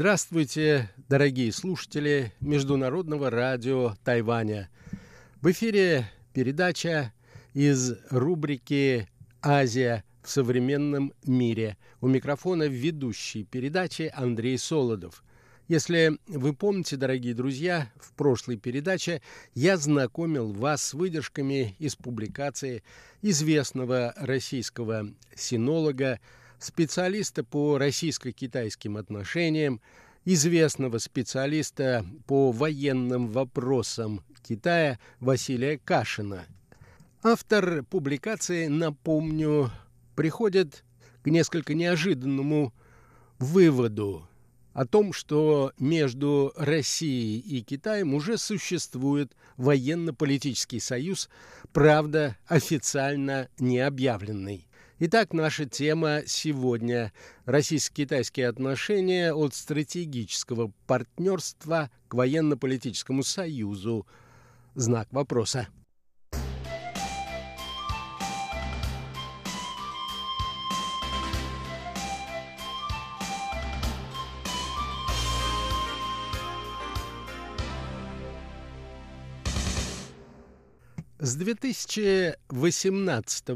Здравствуйте, дорогие слушатели Международного радио Тайваня. В эфире передача из рубрики «Азия в современном мире». У микрофона ведущий передачи Андрей Солодов. Если вы помните, дорогие друзья, в прошлой передаче я знакомил вас с выдержками из публикации известного российского синолога специалиста по российско-китайским отношениям, известного специалиста по военным вопросам Китая Василия Кашина. Автор публикации, напомню, приходит к несколько неожиданному выводу о том, что между Россией и Китаем уже существует военно-политический союз, правда, официально не объявленный. Итак, наша тема сегодня – российско-китайские отношения от стратегического партнерства к военно-политическому союзу. Знак вопроса. С 2018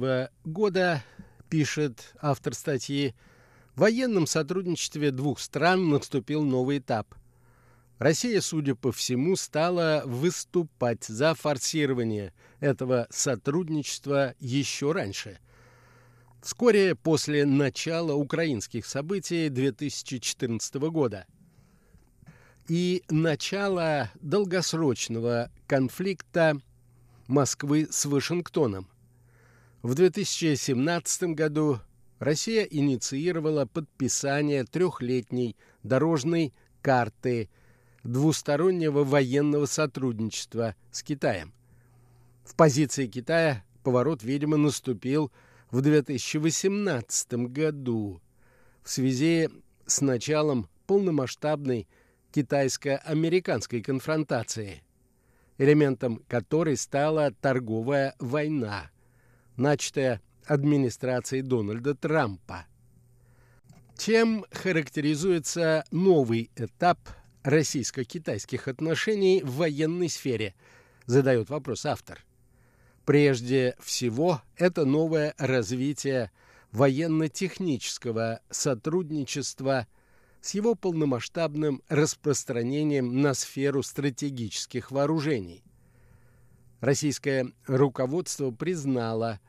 года пишет автор статьи, в военном сотрудничестве двух стран наступил новый этап. Россия, судя по всему, стала выступать за форсирование этого сотрудничества еще раньше. Вскоре после начала украинских событий 2014 года и начала долгосрочного конфликта Москвы с Вашингтоном. В 2017 году Россия инициировала подписание трехлетней дорожной карты двустороннего военного сотрудничества с Китаем. В позиции Китая поворот, видимо, наступил в 2018 году в связи с началом полномасштабной китайско-американской конфронтации, элементом которой стала торговая война – начатая администрацией Дональда Трампа. Чем характеризуется новый этап российско-китайских отношений в военной сфере, задает вопрос автор. Прежде всего, это новое развитие военно-технического сотрудничества с его полномасштабным распространением на сферу стратегических вооружений. Российское руководство признало,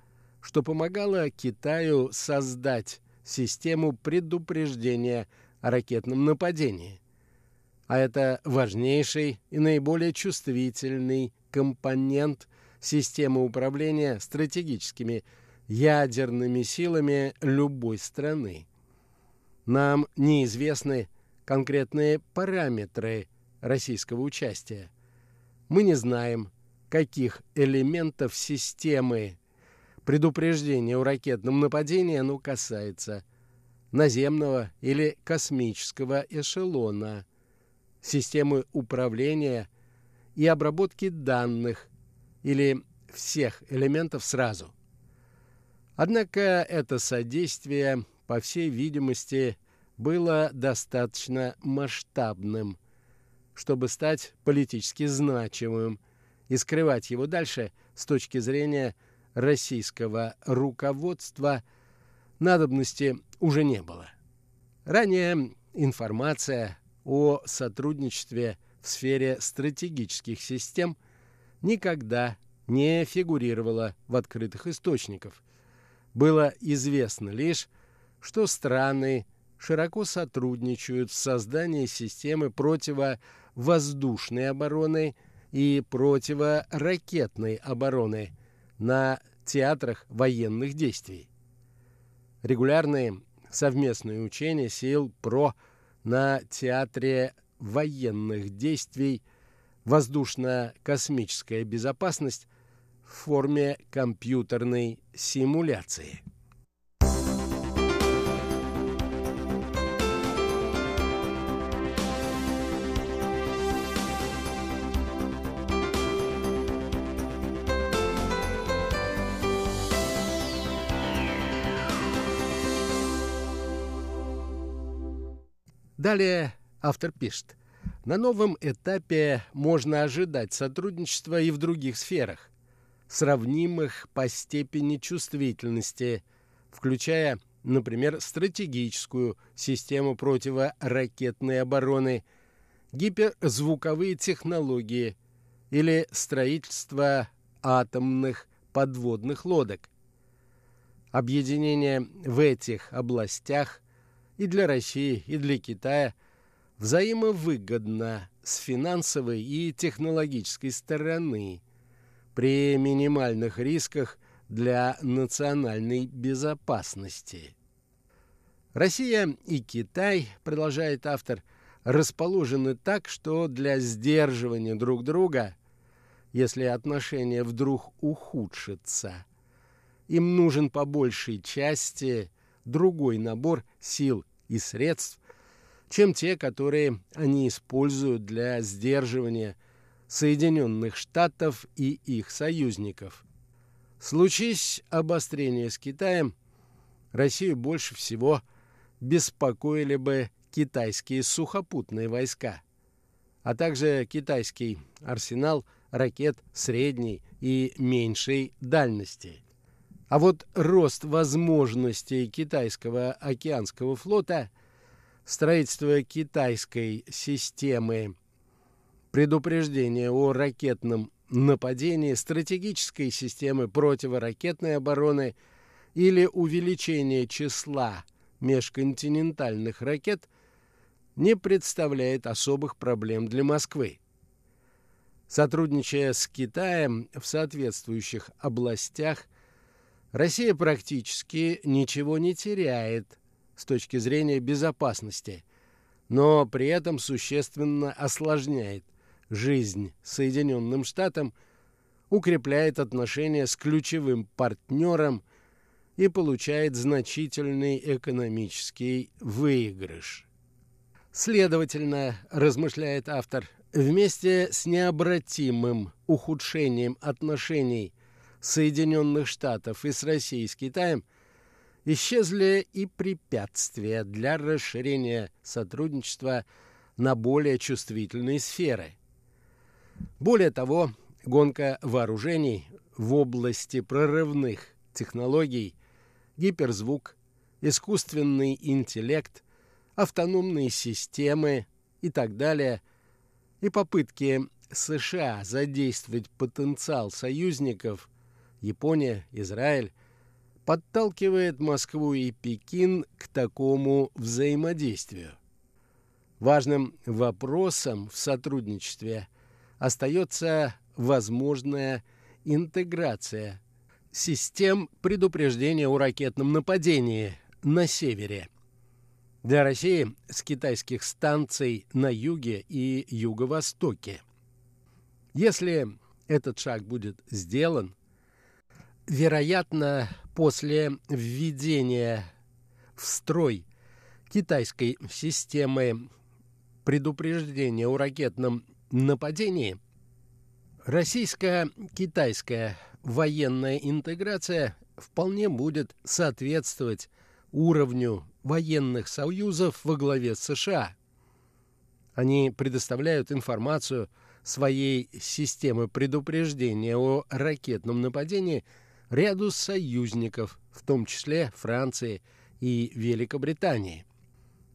что помогало Китаю создать систему предупреждения о ракетном нападении. А это важнейший и наиболее чувствительный компонент системы управления стратегическими ядерными силами любой страны. Нам неизвестны конкретные параметры российского участия. Мы не знаем, каких элементов системы предупреждения о ракетном нападении оно касается? Наземного или космического эшелона, системы управления и обработки данных? Или всех элементов сразу. Однако это содействие, по всей видимости, было достаточно масштабным, чтобы стать политически значимым – и скрывать его дальше с точки зрения российского руководства надобности уже не было. Ранее информация о сотрудничестве в сфере стратегических систем никогда не фигурировала в открытых источниках. Было известно лишь, что страны широко сотрудничают в создании системы противовоздушной обороны и противоракетной обороны на театрах военных действий. Регулярные совместные учения сил ПРО на театре военных действий воздушно-космическая безопасность в форме компьютерной симуляции. Далее Автор пишет, на новом этапе можно ожидать сотрудничества и в других сферах, сравнимых по степени чувствительности, включая, например, стратегическую систему противоракетной обороны, гиперзвуковые технологии или строительство атомных подводных лодок. Объединение в этих областях и для России, и для Китая взаимовыгодно с финансовой и технологической стороны при минимальных рисках для национальной безопасности. Россия и Китай, продолжает автор, расположены так, что для сдерживания друг друга, если отношения вдруг ухудшатся, им нужен по большей части другой набор сил и средств, чем те, которые они используют для сдерживания Соединенных Штатов и их союзников. Случись обострение с Китаем, Россию больше всего беспокоили бы китайские сухопутные войска, а также китайский арсенал ракет средней и меньшей дальности. А вот рост возможностей китайского океанского флота, строительство китайской системы предупреждения о ракетном нападении, стратегической системы противоракетной обороны или увеличение числа межконтинентальных ракет не представляет особых проблем для Москвы. Сотрудничая с Китаем в соответствующих областях, Россия практически ничего не теряет с точки зрения безопасности, но при этом существенно осложняет жизнь Соединенным Штатам, укрепляет отношения с ключевым партнером и получает значительный экономический выигрыш. Следовательно, размышляет автор, вместе с необратимым ухудшением отношений Соединенных Штатов и с Россией с Китаем исчезли и препятствия для расширения сотрудничества на более чувствительные сферы – более того, гонка вооружений в области прорывных технологий, гиперзвук, искусственный интеллект, автономные системы и так далее, и попытки США задействовать потенциал союзников Япония, Израиль, подталкивает Москву и Пекин к такому взаимодействию. Важным вопросом в сотрудничестве остается возможная интеграция систем предупреждения о ракетном нападении на севере. Для России с китайских станций на юге и юго-востоке. Если этот шаг будет сделан, вероятно, после введения в строй китайской системы предупреждения о ракетном нападении российско-китайская военная интеграция вполне будет соответствовать уровню военных союзов во главе с США. Они предоставляют информацию своей системы предупреждения о ракетном нападении ряду союзников, в том числе Франции и Великобритании.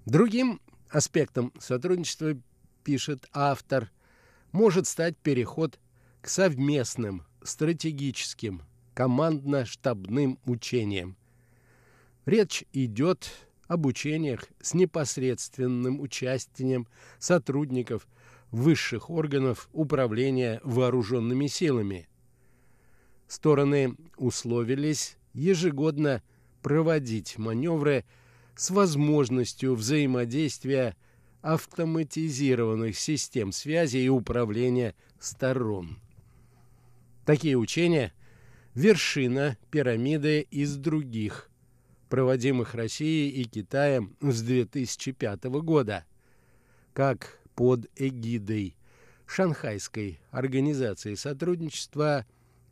Другим аспектом сотрудничества, пишет автор, может стать переход к совместным стратегическим командно-штабным учениям. Речь идет об учениях с непосредственным участием сотрудников высших органов управления вооруженными силами. Стороны условились ежегодно проводить маневры с возможностью взаимодействия автоматизированных систем связи и управления сторон. Такие учения – вершина пирамиды из других, проводимых Россией и Китаем с 2005 года, как под эгидой Шанхайской организации сотрудничества,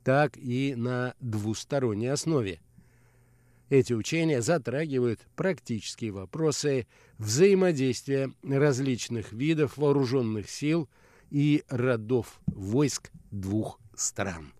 так и на двусторонней основе. Эти учения затрагивают практические вопросы взаимодействия различных видов вооруженных сил и родов войск двух стран.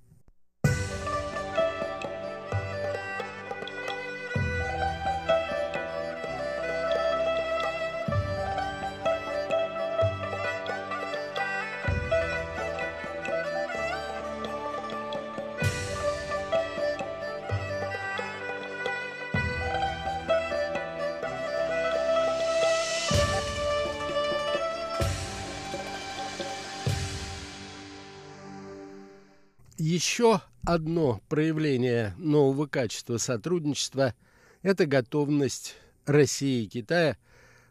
Еще одно проявление нового качества сотрудничества – это готовность России и Китая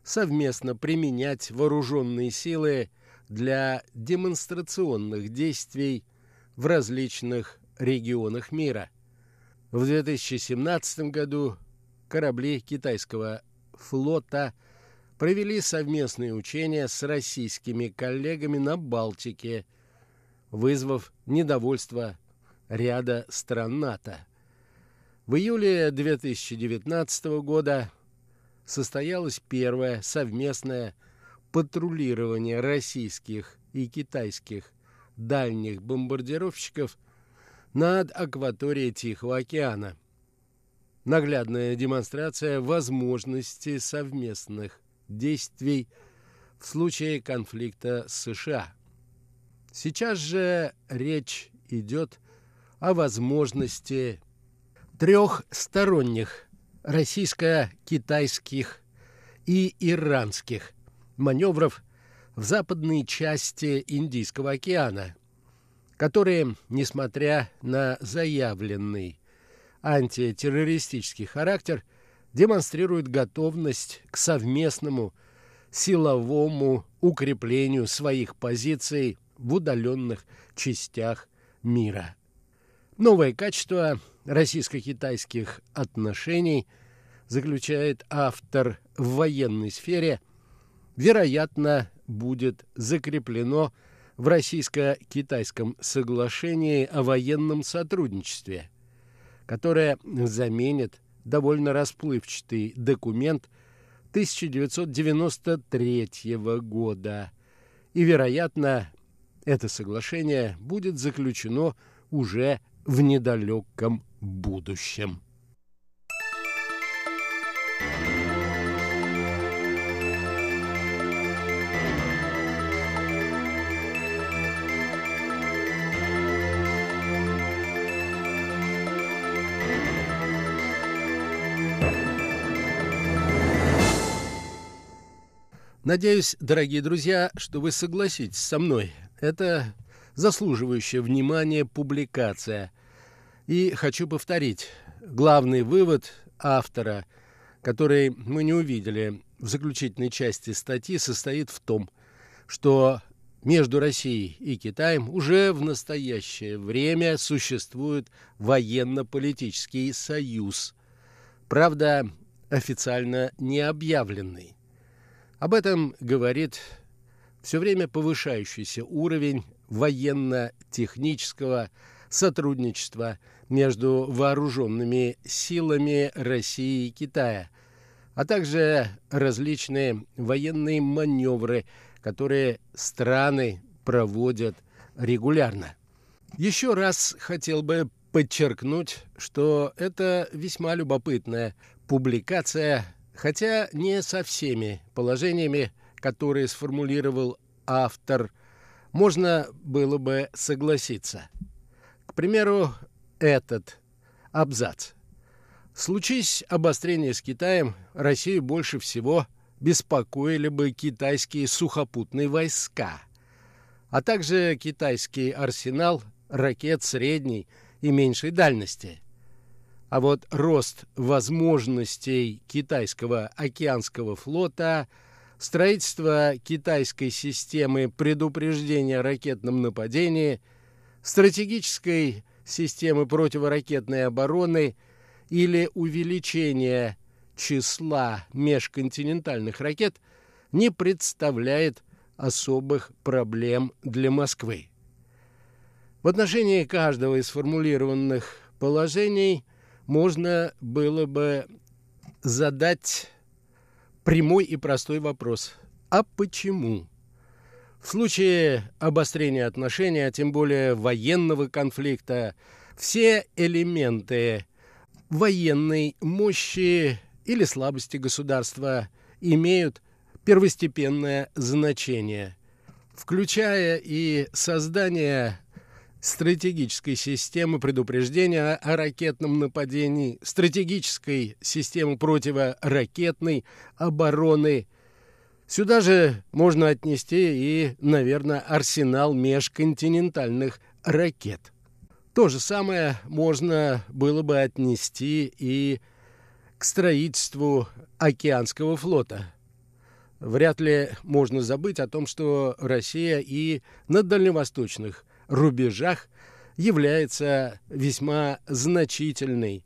совместно применять вооруженные силы для демонстрационных действий в различных регионах мира. В 2017 году корабли китайского флота провели совместные учения с российскими коллегами на Балтике – вызвав недовольство ряда стран НАТО. В июле 2019 года состоялось первое совместное патрулирование российских и китайских дальних бомбардировщиков над акваторией Тихого океана. Наглядная демонстрация возможности совместных действий в случае конфликта с США – Сейчас же речь идет о возможности трехсторонних российско-китайских и иранских маневров в западной части Индийского океана, которые, несмотря на заявленный антитеррористический характер, демонстрируют готовность к совместному силовому укреплению своих позиций в удаленных частях мира. Новое качество российско-китайских отношений заключает автор в военной сфере, вероятно, будет закреплено в российско-китайском соглашении о военном сотрудничестве, которое заменит довольно расплывчатый документ 1993 года и, вероятно, это соглашение будет заключено уже в недалеком будущем. Надеюсь, дорогие друзья, что вы согласитесь со мной это заслуживающая внимания публикация. И хочу повторить, главный вывод автора, который мы не увидели в заключительной части статьи, состоит в том, что между Россией и Китаем уже в настоящее время существует военно-политический союз, правда, официально не объявленный. Об этом говорит все время повышающийся уровень военно-технического сотрудничества между вооруженными силами России и Китая, а также различные военные маневры, которые страны проводят регулярно. Еще раз хотел бы подчеркнуть, что это весьма любопытная публикация, хотя не со всеми положениями, которые сформулировал автор, можно было бы согласиться. К примеру, этот абзац. Случись обострение с Китаем, Россию больше всего беспокоили бы китайские сухопутные войска, а также китайский арсенал ракет средней и меньшей дальности. А вот рост возможностей китайского океанского флота – строительство китайской системы предупреждения о ракетном нападении, стратегической системы противоракетной обороны или увеличение числа межконтинентальных ракет не представляет особых проблем для Москвы. В отношении каждого из сформулированных положений можно было бы задать прямой и простой вопрос. А почему? В случае обострения отношений, а тем более военного конфликта, все элементы военной мощи или слабости государства имеют первостепенное значение, включая и создание стратегической системы предупреждения о ракетном нападении, стратегической системы противоракетной обороны. Сюда же можно отнести и, наверное, арсенал межконтинентальных ракет. То же самое можно было бы отнести и к строительству океанского флота. Вряд ли можно забыть о том, что Россия и на дальневосточных рубежах является весьма значительной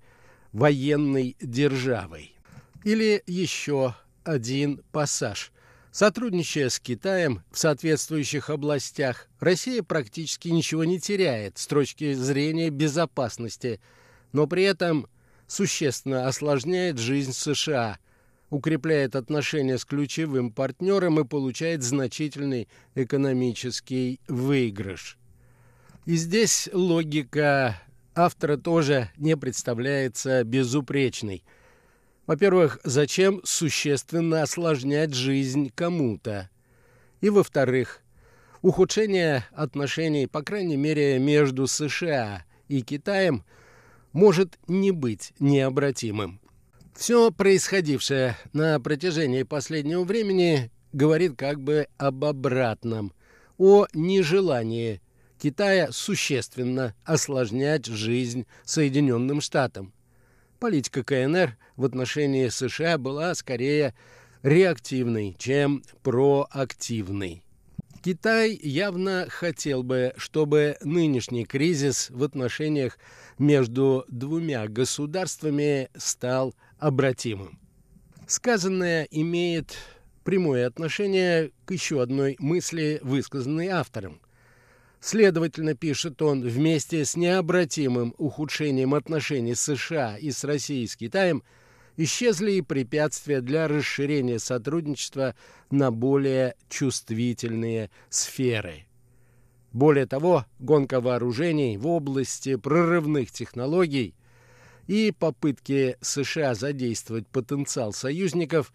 военной державой. Или еще один пассаж. Сотрудничая с Китаем в соответствующих областях, Россия практически ничего не теряет с точки зрения безопасности, но при этом существенно осложняет жизнь США, укрепляет отношения с ключевым партнером и получает значительный экономический выигрыш. И здесь логика автора тоже не представляется безупречной. Во-первых, зачем существенно осложнять жизнь кому-то? И во-вторых, ухудшение отношений, по крайней мере, между США и Китаем может не быть необратимым. Все происходившее на протяжении последнего времени говорит как бы об обратном, о нежелании Китая существенно осложнять жизнь Соединенным Штатам. Политика КНР в отношении США была скорее реактивной, чем проактивной. Китай явно хотел бы, чтобы нынешний кризис в отношениях между двумя государствами стал обратимым. Сказанное имеет прямое отношение к еще одной мысли, высказанной автором – Следовательно, пишет он, вместе с необратимым ухудшением отношений США и с Россией с Китаем исчезли и препятствия для расширения сотрудничества на более чувствительные сферы. Более того, гонка вооружений в области прорывных технологий и попытки США задействовать потенциал союзников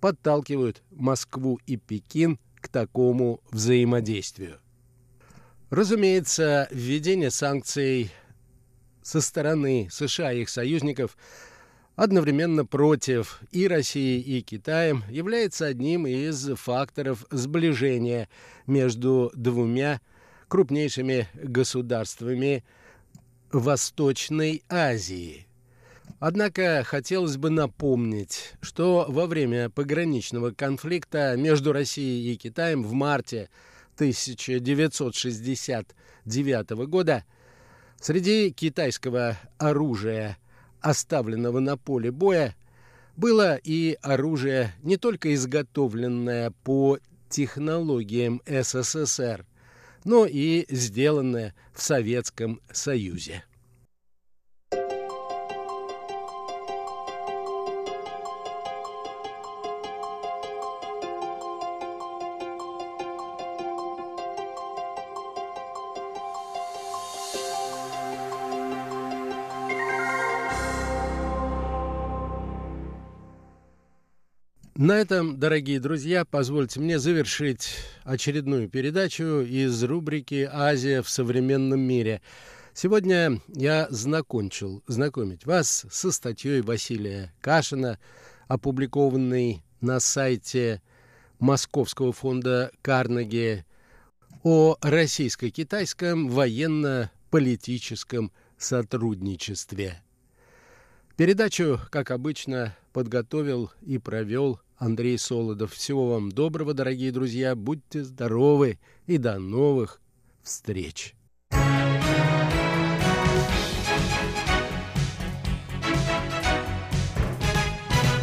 подталкивают Москву и Пекин к такому взаимодействию. Разумеется, введение санкций со стороны США и их союзников одновременно против и России, и Китая является одним из факторов сближения между двумя крупнейшими государствами Восточной Азии. Однако хотелось бы напомнить, что во время пограничного конфликта между Россией и Китаем в марте 1969 года среди китайского оружия, оставленного на поле боя, было и оружие, не только изготовленное по технологиям СССР, но и сделанное в Советском Союзе. На этом, дорогие друзья, позвольте мне завершить очередную передачу из рубрики «Азия в современном мире». Сегодня я знакомчил, знакомить вас со статьей Василия Кашина, опубликованной на сайте Московского фонда Карнеги о российско-китайском военно-политическом сотрудничестве. Передачу, как обычно, подготовил и провел Андрей Солодов. Всего вам доброго, дорогие друзья, будьте здоровы и до новых встреч!